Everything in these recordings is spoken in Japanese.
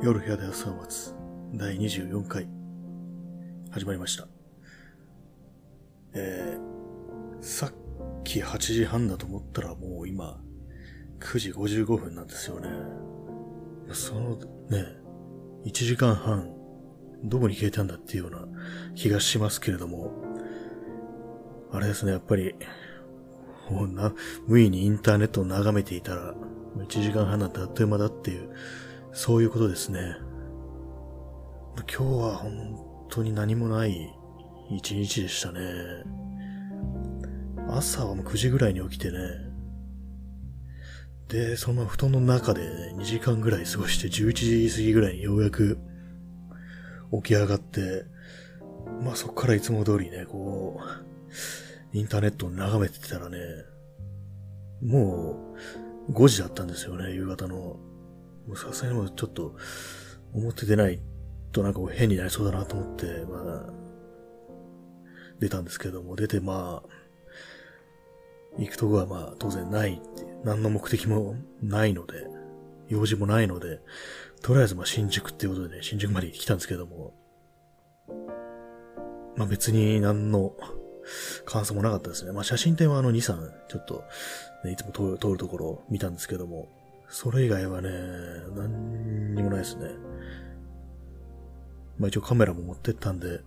夜部屋で朝を待つ第24回始まりました。えー、さっき8時半だと思ったらもう今9時55分なんですよね。そのね、1時間半どこに消えたんだっていうような気がしますけれども、あれですね、やっぱり、もうな、無意にインターネットを眺めていたら、1時間半なんてあっという間だっていう、そういうことですね。今日は本当に何もない一日でしたね。朝はもう9時ぐらいに起きてね。で、そのまま布団の中で、ね、2時間ぐらい過ごして11時過ぎぐらいにようやく起き上がって、まあそこからいつも通りね、こう、インターネットを眺めてたらね、もう5時だったんですよね、夕方の。もうさすがにもうちょっと、表出ないとなんか変になりそうだなと思って、まあ、出たんですけども、出てまあ、行くとこはまあ当然ないって、何の目的もないので、用事もないので、とりあえずまあ新宿っていうことでね、新宿まで来たんですけども、まあ別に何の感想もなかったですね。まあ写真展はあの2、3、ちょっと、ね、いつも通る通るところ見たんですけども、それ以外はね、何にもないですね。まあ一応カメラも持ってったんで、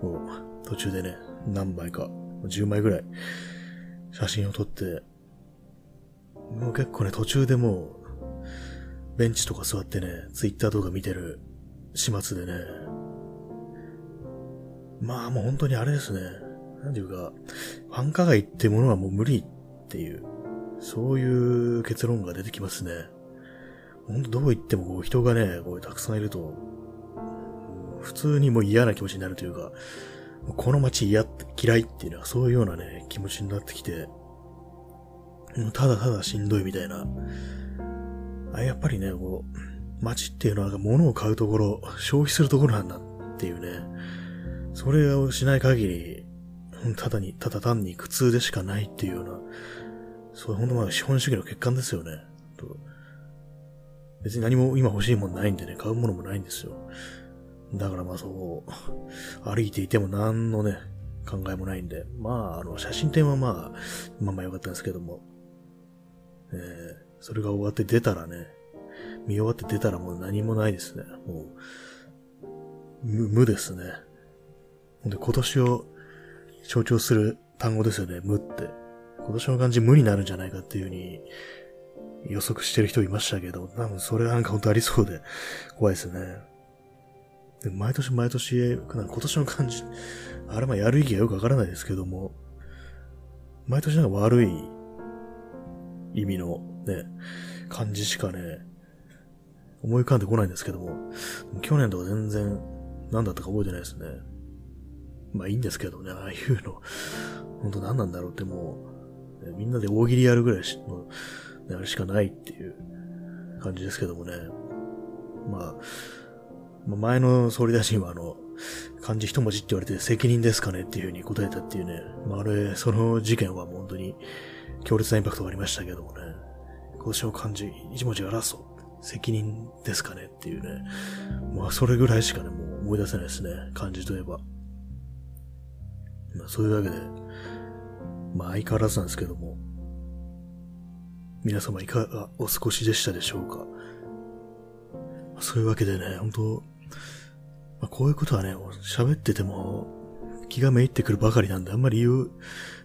こう、途中でね、何枚か、10枚ぐらい写真を撮って、もう結構ね、途中でもう、ベンチとか座ってね、ツイッター動画見てる始末でね、まあもう本当にあれですね、なんていうか、繁華街ってものはもう無理っていう、そういう結論が出てきますね。ほんとどう言ってもこう人がね、こうたくさんいると、普通にもう嫌な気持ちになるというか、この街嫌、嫌いっていうのはそういうようなね、気持ちになってきて、ただただしんどいみたいな。あやっぱりね、こう、街っていうのは物を買うところ、消費するところなんだっていうね、それをしない限り、ただに、ただ単に苦痛でしかないっていうような、そう、ほんとまあ資本主義の欠陥ですよね。別に何も今欲しいもんないんでね、買うものもないんですよ。だからまあそう、歩いていても何のね、考えもないんで、まあ、あの、写真展はまあ、まあまあ良かったんですけども、えー、それが終わって出たらね、見終わって出たらもう何もないですね。もう、無、無ですね。ほんで、今年を象徴する単語ですよね、無って。今年の漢字無になるんじゃないかっていう風に予測してる人いましたけど、多分それはなんか本当ありそうで怖いですね。で毎年毎年、今年の漢字、あれまやる意義がよくわからないですけども、毎年なんか悪い意味のね、漢字しかね、思い浮かんでこないんですけども、去年とか全然何だったか覚えてないですね。まあいいんですけどね、ああいうの、本当何なんだろうってもう、みんなで大喜利やるぐらいの、ね、あれしかないっていう感じですけどもね。まあ、前の総理大臣はあの、漢字一文字って言われて責任ですかねっていうふうに答えたっていうね。まあ、あれ、その事件は本当に強烈なインパクトがありましたけどもね。今年の漢字一文字争う。責任ですかねっていうね。まあ、それぐらいしかね、もう思い出せないですね。漢字といえば。まあ、そういうわけで、まあ、相変わらずなんですけども。皆様いかがお過ごしでしたでしょうか？そういうわけでね、本当まあ、こういうことはね、喋ってても気がめいってくるばかりなんで、あんまり言う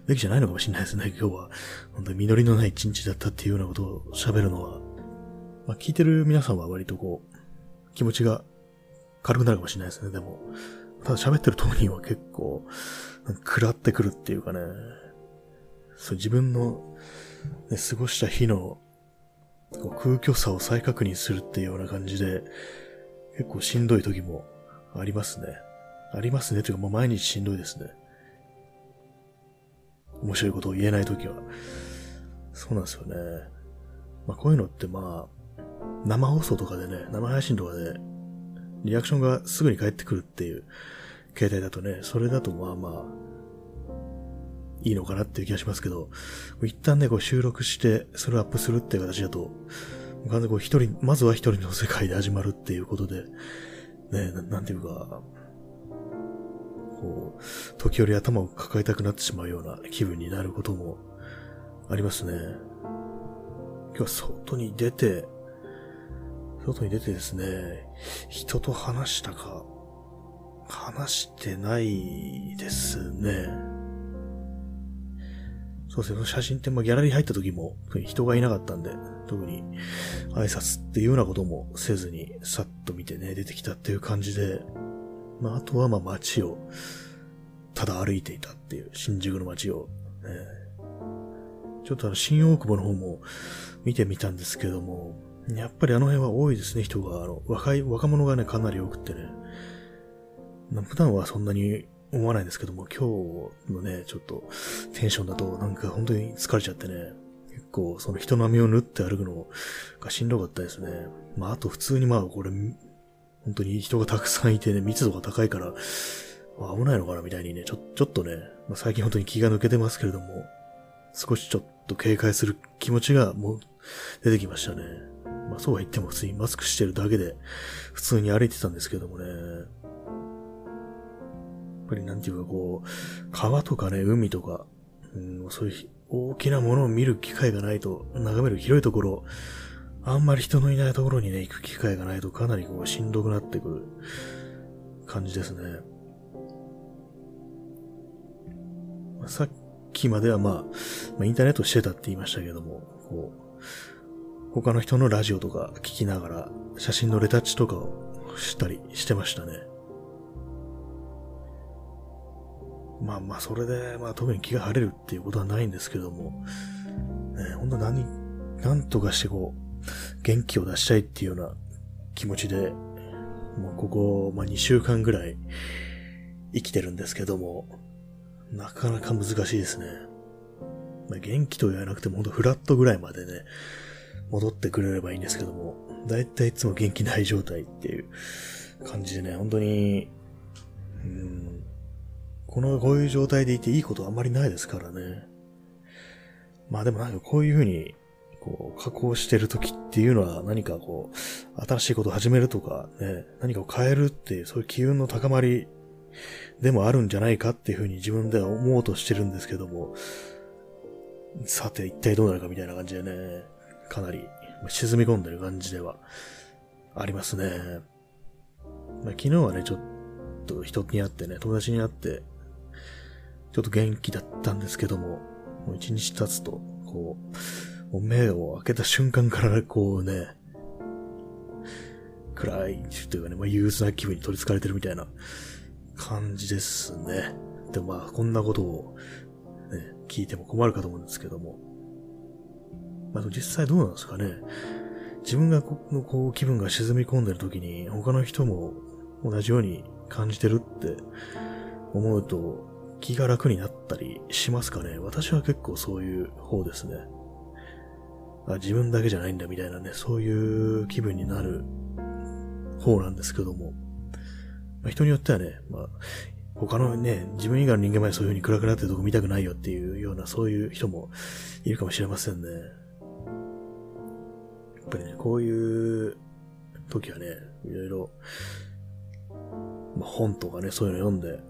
べきじゃないのかもしれないですね、今日は。本当に実りのない一日だったっていうようなことを喋るのは。まあ、聞いてる皆さんは割とこう、気持ちが軽くなるかもしれないですね、でも。ただ喋ってる当人は結構、食らってくるっていうかね、そう自分の、ね、過ごした日の空虚さを再確認するっていうような感じで、結構しんどい時もありますね。ありますね。というかもう毎日しんどいですね。面白いことを言えない時は。そうなんですよね。まあこういうのってまあ、生放送とかでね、生配信とかで、リアクションがすぐに返ってくるっていう携帯だとね、それだとまあまあ、いいのかなっていう気がしますけど、一旦ね、こう収録して、それをアップするっていう形だと、完全にこう一人、まずは一人の世界で始まるっていうことで、ねな、んていうか、こう、時折頭を抱えたくなってしまうような気分になることもありますね。今日は外に出て、外に出てですね、人と話したか、話してないですね。そうですね、写真ってまギャラリー入った時も人がいなかったんで、特に挨拶っていうようなこともせずにさっと見てね、出てきたっていう感じで、まああとはまあ街をただ歩いていたっていう、新宿の街を、ね、ちょっとあの新大久保の方も見てみたんですけども、やっぱりあの辺は多いですね、人が。あの、若い、若者がね、かなり多くってね。普段はそんなに思わないんですけども、今日のね、ちょっとテンションだとなんか本当に疲れちゃってね、結構その人波を縫って歩くのがしんどかったですね。まああと普通にまあこれ、本当に人がたくさんいてね、密度が高いから、危ないのかなみたいにね、ちょ、ちょっとね、まあ、最近本当に気が抜けてますけれども、少しちょっと警戒する気持ちがもう出てきましたね。まあそうは言っても普通にマスクしてるだけで普通に歩いてたんですけどもね。ぱりなんていうかこう、川とかね、海とか、うん、そういう大きなものを見る機会がないと、眺める広いところ、あんまり人のいないところにね、行く機会がないとかなりこう、しんどくなってくる感じですね。さっきまではまあ、まあ、インターネットしてたって言いましたけども、こう、他の人のラジオとか聞きながら、写真のレタッチとかをしたりしてましたね。まあまあ、それで、まあ特に気が晴れるっていうことはないんですけども、ね、ほんと何、なんとかしてこう、元気を出したいっていうような気持ちで、もうここ、まあ2週間ぐらい生きてるんですけども、なかなか難しいですね。まあ、元気と言わなくてもほんとフラットぐらいまでね、戻ってくれればいいんですけども、だいたいいつも元気ない状態っていう感じでね、本当に、うん、この、こういう状態でいていいことはあんまりないですからね。まあでもなんかこういうふうに、こう、加工してる時っていうのは何かこう、新しいことを始めるとかね、何かを変えるっていう、そういう機運の高まりでもあるんじゃないかっていうふうに自分では思おうとしてるんですけども、さて一体どうなるかみたいな感じでね、かなり沈み込んでる感じではありますね。まあ、昨日はね、ちょっと人に会ってね、友達に会って、ちょっと元気だったんですけども、もう一日経つと、こう、う目を開けた瞬間からこうね、暗いというかね、まあ、憂鬱な気分に取り憑かれてるみたいな感じですね。でまあ、こんなことを、ね、聞いても困るかと思うんですけども。まあ、実際どうなんですかね。自分がここう気分が沈み込んでる時に他の人も同じように感じてるって思うと気が楽になったりしますかね私は結構そういう方ですね。あ自分だけじゃないんだみたいなね、そういう気分になる方なんですけども。まあ、人によってはね、まあ、他のね、自分以外の人間までそういう風に暗くなってるとこ見たくないよっていうような、そういう人もいるかもしれませんね。やっぱりね、こういう時はね、いろいろ、まあ、本とかね、そういうの読んで、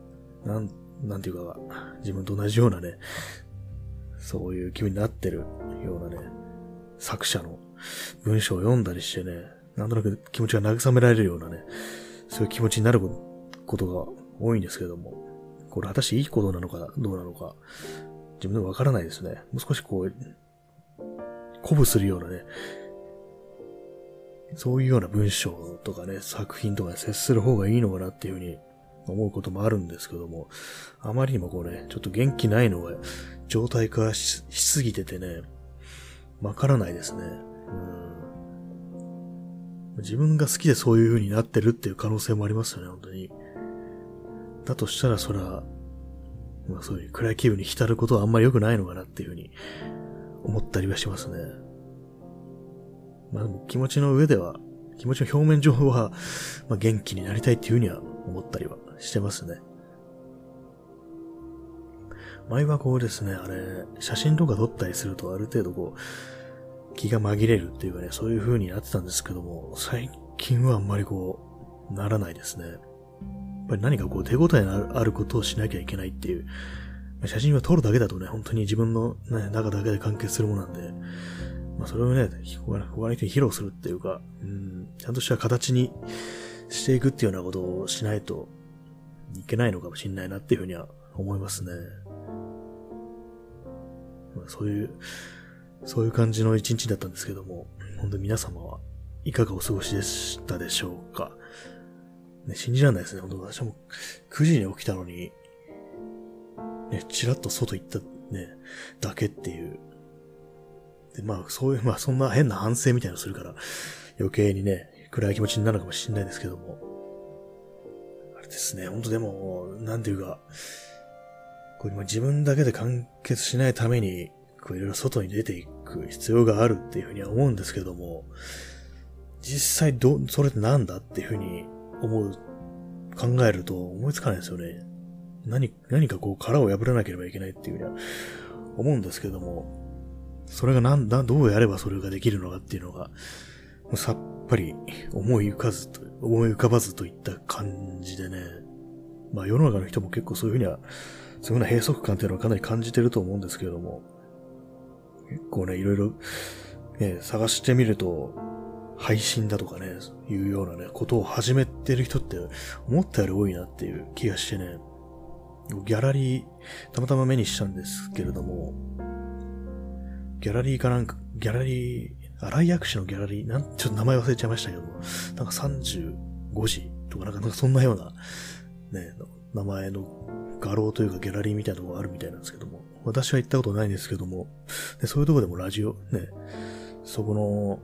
なん、なんていうか、自分と同じようなね、そういう気分になってるようなね、作者の文章を読んだりしてね、なんとなく気持ちが慰められるようなね、そういう気持ちになることが多いんですけども、これ果たしていいことなのかどうなのか、自分でもわからないですね。もう少しこう、鼓舞するようなね、そういうような文章とかね、作品とかに接する方がいいのかなっていうふうに思うこともあるんですけども、あまりにもこうね、ちょっと元気ないのが状態化しすぎててね、わからないですね。うん自分が好きでそういう風になってるっていう可能性もありますよね、本当に。だとしたらそれは、まあそういう暗い気分に浸ることはあんまり良くないのかなっていう風に思ったりはしますね。まあでも気持ちの上では、気持ちの表面上は、まあ元気になりたいっていう風には思ったりはしてますね。前はこうですね、あれ、写真とか撮ったりするとある程度こう、気が紛れるっていうかね、そういう風になってたんですけども、最近はあんまりこう、ならないですね。やっぱり何かこう手応えのあることをしなきゃいけないっていう。写真は撮るだけだとね、本当に自分のね、中だけで完結するものなんで、まあそれをね、他の人に披露するっていうか、うん、ちゃんとした形にしていくっていうようなことをしないといけないのかもしれないなっていうふうには思いますね。そういう、そういう感じの一日だったんですけども、本当に皆様はいかがお過ごしでしたでしょうか？ね、信じられないですね。本当私も9時に起きたのに、ね、ちらっと外行ったね、だけっていう。で、まあ、そういう、まあ、そんな変な反省みたいなのするから、余計にね、暗い気持ちになるかもしれないですけども。ですね、本当でも、なんていうか、これ自分だけで完結しないために、こういろいろ外に出ていく必要があるっていうふうには思うんですけども、実際ど、それってなんだっていうふうに思う、考えると思いつかないですよね。何、何かこう殻を破らなければいけないっていうふうには思うんですけども、それがなんだ、どうやればそれができるのかっていうのが、さっぱり思い浮かずという、思い浮かばずといった感じでね、まあ世の中の人も結構そういうふうには、そういうふうな閉塞感っていうのはかなり感じてると思うんですけれども、結構ね、いろいろ、ね、探してみると、配信だとかね、いうようなね、ことを始めてる人って思ったより多いなっていう気がしてね、ギャラリー、たまたま目にしたんですけれども、ギャラリーかなんか、ギャラリー、荒井薬師のギャラリー、なん、ちょっと名前忘れちゃいましたけども、なんか35時とかなんか、そんなような、ね、名前の画廊というかギャラリーみたいなとこがあるみたいなんですけども、私は行ったことないんですけども、でそういうとこでもラジオ、ね、そこの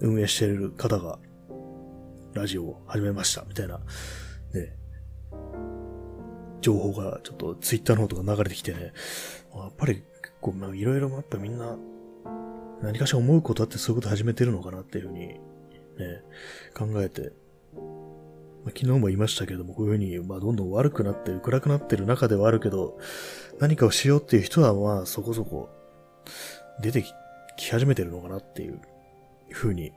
運営してる方が、ラジオを始めました、みたいな、ね、情報がちょっとツイッターの方とか流れてきてね、やっぱり結構、いろいろやっぱみんな、何かしら思うことあってそういうこと始めてるのかなっていうふうに、ね、考えて、まあ、昨日も言いましたけども、こういうふうに、まあ、どんどん悪くなってる、暗くなってる中ではあるけど、何かをしようっていう人は、まあ、そこそこ、出てき始めてるのかなっていうふうに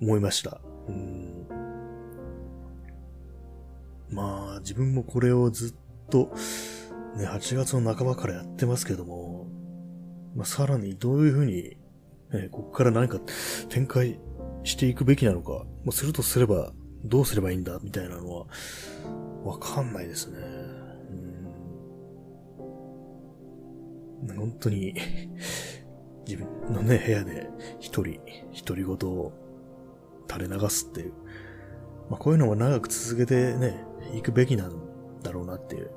思いました。うんまあ、自分もこれをずっと、ね、8月の半ばからやってますけども、まあ、さらにどういうふうに、ね、ここから何か展開していくべきなのか、もうするとすれば、どうすればいいんだ、みたいなのは、わかんないですね。うん。本当に自分のね、部屋で一人、独り言を垂れ流すっていう。まあ、こういうのも長く続けてね、行くべきなんだろうなっていう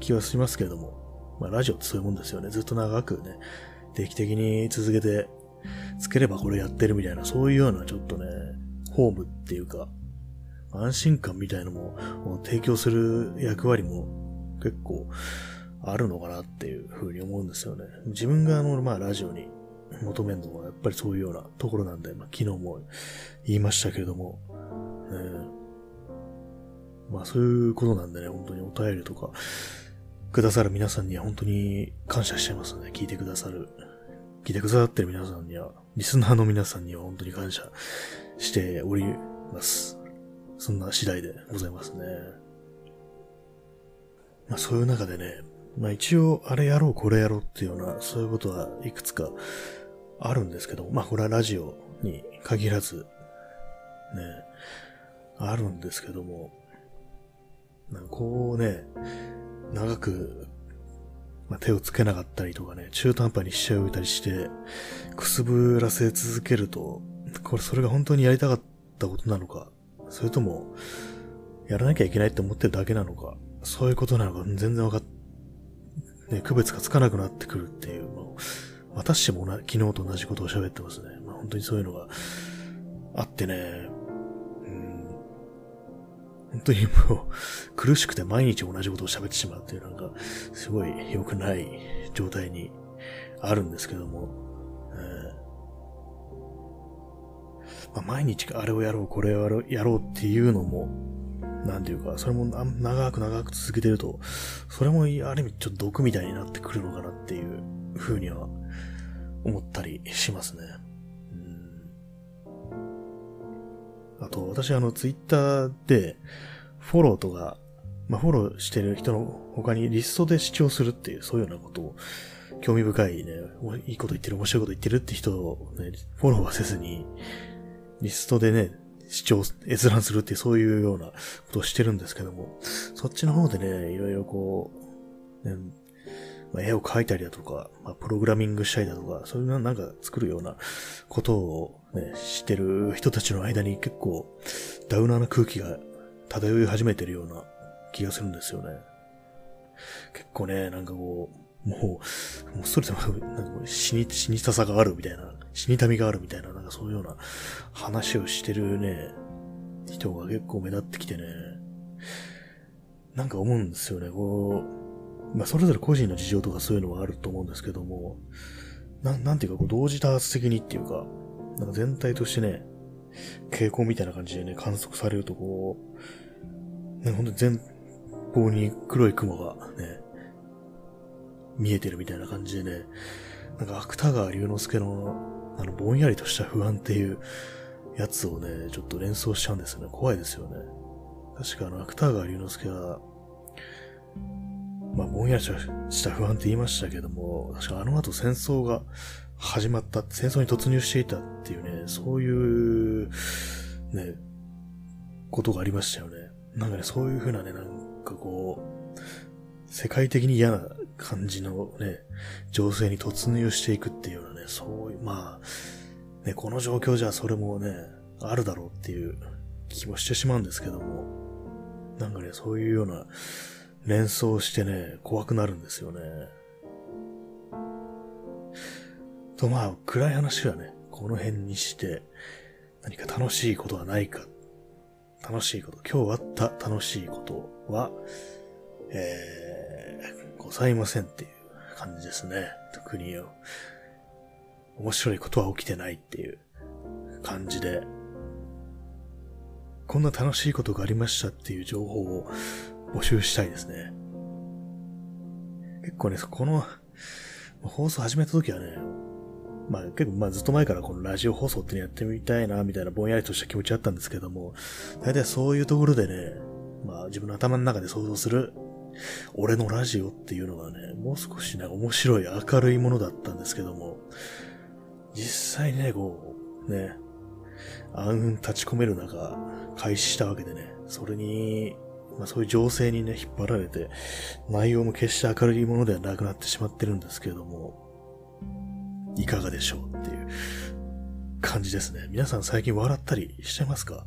気はしますけれども、まあラジオってそういうもんですよね。ずっと長くね、定期的に続けて、つければこれやってるみたいな、そういうようなちょっとね、ホームっていうか、安心感みたいのも提供する役割も結構あるのかなっていうふうに思うんですよね。自分があの、まあラジオに求めるのはやっぱりそういうようなところなんで、まあ昨日も言いましたけれども、ね、まあそういうことなんでね、本当にお便りとかくださる皆さんには本当に感謝してますね。聞いてくださる。聞いてくださってる皆さんには、リスナーの皆さんには本当に感謝しております。そんな次第でございますね。まあそういう中でね、まあ一応あれやろうこれやろうっていうような、そういうことはいくつかあるんですけど、まあこれはラジオに限らず、ね、あるんですけども、なんかこうね、長く、まあ、手をつけなかったりとかね、中途半端にしちゃうたりして、くすぶらせ続けると、これそれが本当にやりたかったことなのか、それとも、やらなきゃいけないって思ってるだけなのか、そういうことなのか全然わかっ、ね、区別がつかなくなってくるっていう、まあ、私も昨日と同じことを喋ってますね。まあ、本当にそういうのがあってね、本当にもう苦しくて毎日同じことを喋ってしまうっていうなんか、すごい良くない状態にあるんですけども、えー、まあ、毎日あれをやろう、これをやろうっていうのも、なんていうか、それも長く長く続けてると、それもある意味ちょっと毒みたいになってくるのかなっていう風には思ったりしますね。あと、私あの、ツイッターで、フォローとか、まあ、フォローしてる人の他にリストで視聴するっていう、そういうようなことを、興味深いね、いいこと言ってる、面白いこと言ってるって人をね、フォローはせずに、リストでね、視聴、閲覧するって、そういうようなことをしてるんですけども、そっちの方でね、いろいろこう、ね、まあ、絵を描いたりだとか、まあ、プログラミングしたりだとか、そういうなんか作るようなことをね、してる人たちの間に結構ダウナーな空気が漂い始めてるような気がするんですよね。結構ね、なんかこう、もう、もうストレスなんか死に、死にたさがあるみたいな、死にたみがあるみたいな、なんかそういうような話をしてるね、人が結構目立ってきてね、なんか思うんですよね、こう、まあ、それぞれ個人の事情とかそういうのはあると思うんですけども、ななんていうか、こう、同時多発的にっていうか、なんか全体としてね、傾向みたいな感じでね、観測されるとこう、ね、ほんと前方に黒い雲がね、見えてるみたいな感じでね、なんか芥川龍之介の、あの、ぼんやりとした不安っていうやつをね、ちょっと連想しちゃうんですよね。怖いですよね。確かあの、芥川龍之介は、まあ、ぼんやりした不安って言いましたけども、確かあの後戦争が始まった、戦争に突入していたっていうね、そういう、ね、ことがありましたよね。なんかね、そういうふうなね、なんかこう、世界的に嫌な感じのね、情勢に突入していくっていうようなね、そういう、まあ、ね、この状況じゃそれもね、あるだろうっていう気もしてしまうんですけども、なんかね、そういうような、連想してね、怖くなるんですよね。と、まあ、暗い話はね、この辺にして、何か楽しいことはないか。楽しいこと、今日あった楽しいことは、えー、ございませんっていう感じですね。特に。面白いことは起きてないっていう感じで、こんな楽しいことがありましたっていう情報を募集したいですね。結構ね、この放送始めた時はね、まあ結構まあずっと前からこのラジオ放送ってやってみたいな、みたいなぼんやりとした気持ちあったんですけども、大体そういうところでね、まあ自分の頭の中で想像する、俺のラジオっていうのがね、もう少しね、面白い明るいものだったんですけども、実際ね、こう、ね、暗雲立ち込める中、開始したわけでね、それに、まあそういう情勢にね、引っ張られて、内容も決して明るいものではなくなってしまってるんですけども、いかがでしょうっていう感じですね。皆さん最近笑ったりしてますか？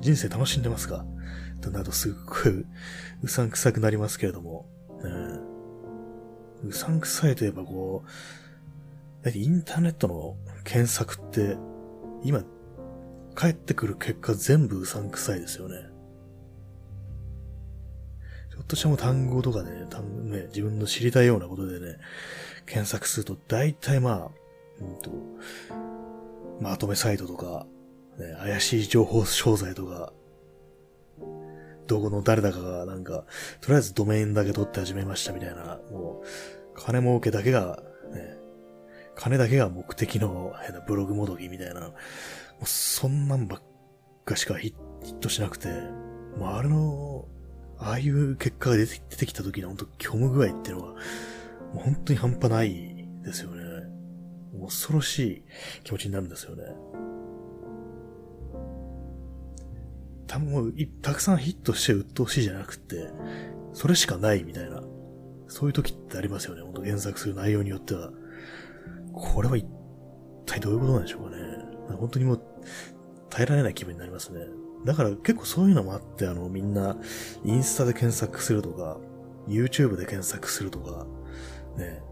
人生楽しんでますか？となるとすっごいうさんくさくなりますけれども、ね、うさんくさいといえばこう、インターネットの検索って、今、帰ってくる結果全部うさんくさいですよね。ちょっとしたも単語とかね、単ね、自分の知りたいようなことでね、検索すると、大体まあ、うんと、まとめサイトとか、ね、怪しい情報商材とか、どこの誰だかがなんか、とりあえずドメインだけ取って始めましたみたいな、もう、金儲けだけが、ね、金だけが目的の変なブログもどきみたいな、もうそんなんばっかしかヒットしなくて、もうあれの、ああいう結果が出て出てきた時の本当虚無具合っていうのは、もう本当に半端ないですよね。恐ろしい気持ちになるんですよね。多分も、たくさんヒットして鬱陶しいじゃなくて、それしかないみたいな、そういう時ってありますよね。本当原作する内容によっては。これは一体どういうことなんでしょうかね。本当にもう、耐えられない気分になりますね。だから結構そういうのもあって、あの、みんな、インスタで検索するとか、YouTube で検索するとか、ね、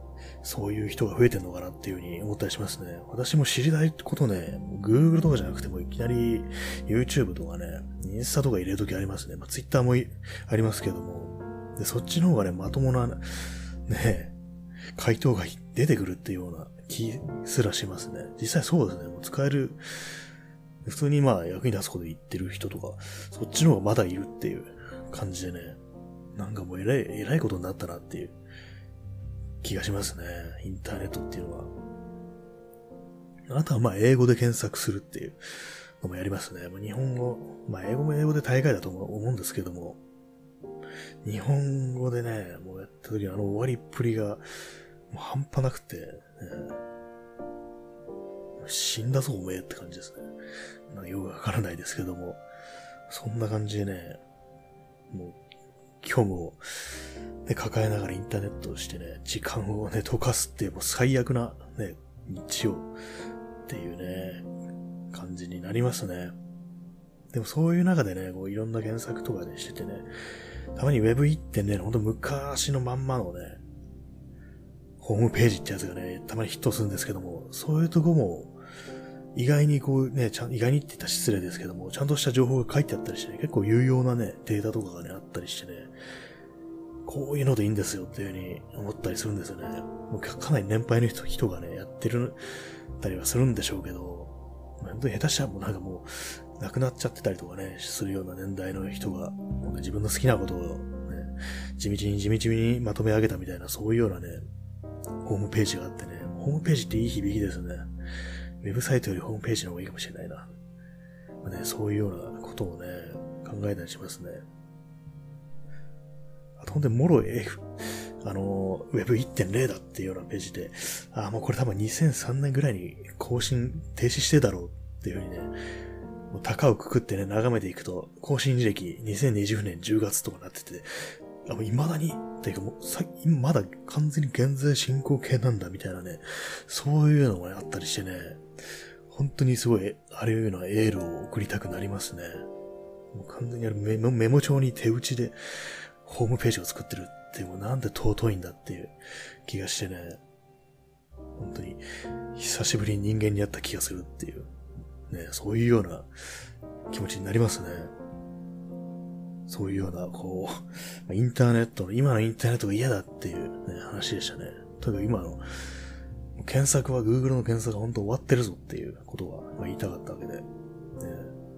そういう人が増えてんのかなっていうふうに思ったりしますね。私も知りたいことね、Google とかじゃなくてもいきなり YouTube とかね、インスタとか入れるときありますね。まあ、Twitter もありますけども、で、そっちの方がね、まともな、ね、回答が出てくるっていうような気すらしますね。実際そうですね。もう使える普通にまあ役に立つこと言ってる人とか、そっちの方がまだいるっていう感じでね、なんかもう偉い、偉いことになったなっていう気がしますね。インターネットっていうのは。あとはまあ英語で検索するっていうのもやりますね。日本語、まあ英語も英語で大概だと思うんですけども、日本語でね、もうやった時あの終わりっぷりがもう半端なくて、ね、死んだぞおめえって感じですね。なんかよくわからないですけども、そんな感じでね、もうう今日も、ね、抱えながらインターネットをしてね、時間をね、溶かすっていうもう最悪なね、日曜っていうね、感じになりますね。でもそういう中でね、こういろんな検索とかでしててね、たまに Web 行ってね、ほんと昔のまんまのね、ホームページってやつがね、たまにヒットするんですけども、そういうとこも、意外にこうね、ちゃん、意外にって言ったら失礼ですけども、ちゃんとした情報が書いてあったりしてね、結構有用なね、データとかがね、あったりしてね、こういうのでいいんですよっていうふうに思ったりするんですよね。もうかなり年配の人人がね、やってるたりはするんでしょうけど、本当に下手したらもうなんかもう、亡くなっちゃってたりとかね、するような年代の人が、自分の好きなことをね、地道に地道にまとめ上げたみたいな、そういうようなね、ホームページがあってね、ホームページっていい響きですよね。ウェブサイトよりホームページの方がいいかもしれないな。まあね、そういうようなことをね、考えたりしますね。あとほんで、もろ F、あの、Web1.0 だっていうようなページで、ああ、もうこれ多分2003年ぐらいに更新停止してだろうっていうふうにね、もう高をくくってね、眺めていくと、更新履歴2020年10月とかなってて、あ、もう未だに。ていうかもう、さ、まだ完全に現在進行形なんだみたいなね、そういうのもあったりしてね、本当にすごい、あれいうのはエールを送りたくなりますね。もう完全にあれメモメモ帳に手打ちでホームページを作ってるってもうなんで尊いんだっていう気がしてね、本当に久しぶりに人間に会った気がするっていう、ね、そういうような気持ちになりますね。そういうような、こう、インターネットの、今のインターネットが嫌だっていう、ね、話でしたね。とにか今の、検索は Google の検索が本当終わってるぞっていうことは、言いたかったわけで。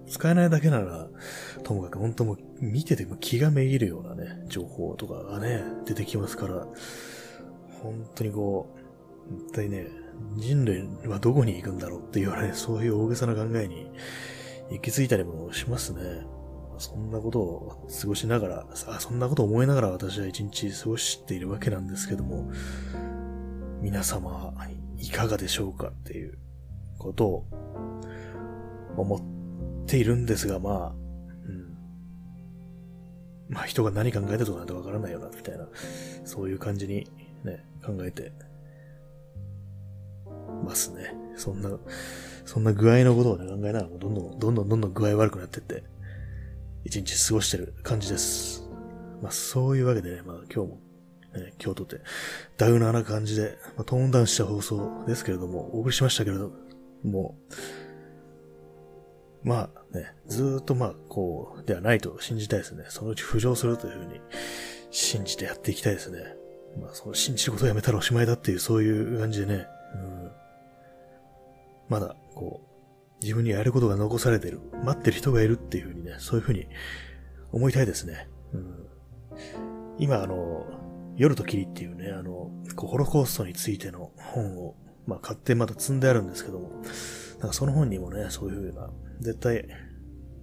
使えないだけなら、ともかく本当も見てても気がめぎるようなね、情報とかがね、出てきますから、本当にこう、一体ね、人類はどこに行くんだろうっていうようなね、そういう大げさな考えに行き着いたりもしますね。そんなことを過ごしながら、あそんなことを思いながら私は一日過ごしているわけなんですけども、皆様、いかがでしょうかっていうことを思っているんですが、まあ、うん。まあ人が何考えてるとかなんてわからないよな、みたいな、そういう感じにね、考えてますね。そんな、そんな具合のことをね、考えながらもどんどん、どんどんどんどん具合悪くなってって、一日過ごしてる感じです。まあそういうわけでね、まあ今日も、ね、今日とて、ダウナーな感じで、まあ、トーンダウンした放送ですけれども、お送りしましたけれども、まあね、ずっとまあこう、ではないと信じたいですね。そのうち浮上するというふうに信じてやっていきたいですね。まあその信じることをやめたらおしまいだっていうそういう感じでね、うん、まだこう、自分にやることが残されてる、待ってる人がいるっていうふうにね、そういうふうに思いたいですね。うん、今、あの、夜と霧っていうね、あの、ホロコーストについての本を、まあ、買ってまだ積んであるんですけども、なんかその本にもね、そういうふうな、絶対、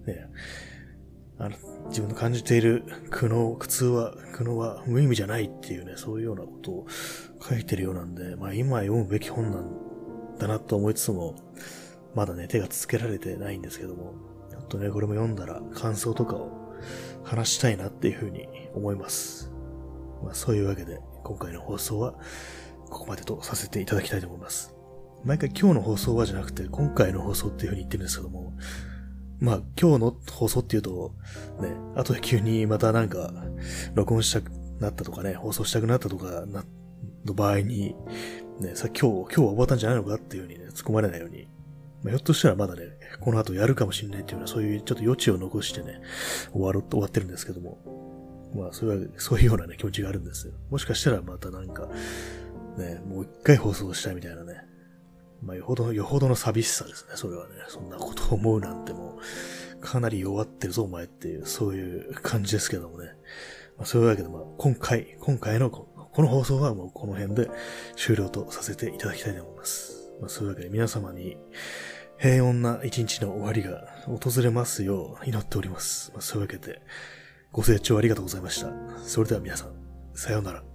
ね、あの、自分の感じている苦悩、苦痛は、苦悩は無意味じゃないっていうね、そういうようなことを書いてるようなんで、まあ今読むべき本なんだなと思いつつも、まだね、手がつけられてないんですけども、ちょっとね、これも読んだら感想とかを話したいなっていうふうに思います。まあそういうわけで、今回の放送はここまでとさせていただきたいと思います。毎回今日の放送はじゃなくて、今回の放送っていうふうに言ってるんですけども、まあ今日の放送っていうと、ね、後で急にまたなんか、録音したくなったとかね、放送したくなったとかな、の場合に、ね、さ、今日、今日は終わったんじゃないのかっていうふうにね、突っ込まれないように、まあ、ひょっとしたらまだね、この後やるかもしれないっていうような、そういうちょっと余地を残してね、終わる、終わってるんですけども。まあ、それは、そういうようなね、気持ちがあるんですよ。もしかしたらまたなんか、ね、もう一回放送したいみたいなね。まあ、よほど、よほどの寂しさですね、それはね。そんなことを思うなんてもう、かなり弱ってるぞ、お前っていう、そういう感じですけどもね。まあ、そういうわけで、まあ、今回、今回のここの放送はもうこの辺で終了とさせていただきたいと思います。まあ、そういうわけで皆様に平穏な一日の終わりが訪れますよう祈っております。まあ、そういうわけでご清聴ありがとうございました。それでは皆さん、さようなら。